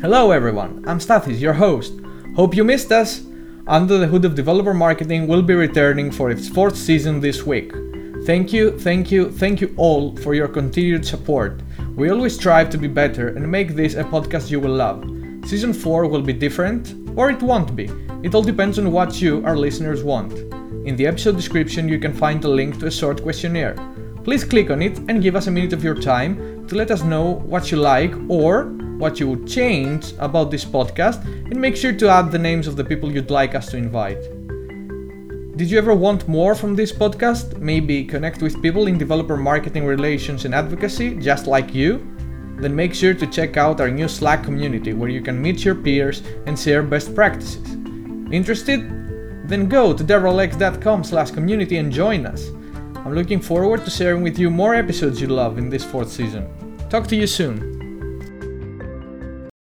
Hello everyone, I'm Stathis, your host. Hope you missed us. Under the Hood of Developer Marketing will be returning for its fourth season this week. Thank you, thank you, thank you all for your continued support. We always strive to be better and make this a podcast you will love. Season 4 will be different, or it won't be. It all depends on what you, our listeners, want. In the episode description, you can find a link to a short questionnaire. Please click on it and give us a minute of your time to let us know what you like or what you would change about this podcast, and make sure to add the names of the people you'd like us to invite. Did you ever want more from this podcast? Maybe connect with people in developer marketing relations and advocacy just like you? Then make sure to check out our new Slack community where you can meet your peers and share best practices. Interested? Then go to devrelx.com slash community and join us. I'm looking forward to sharing with you more episodes you love in this fourth season. Talk to you soon.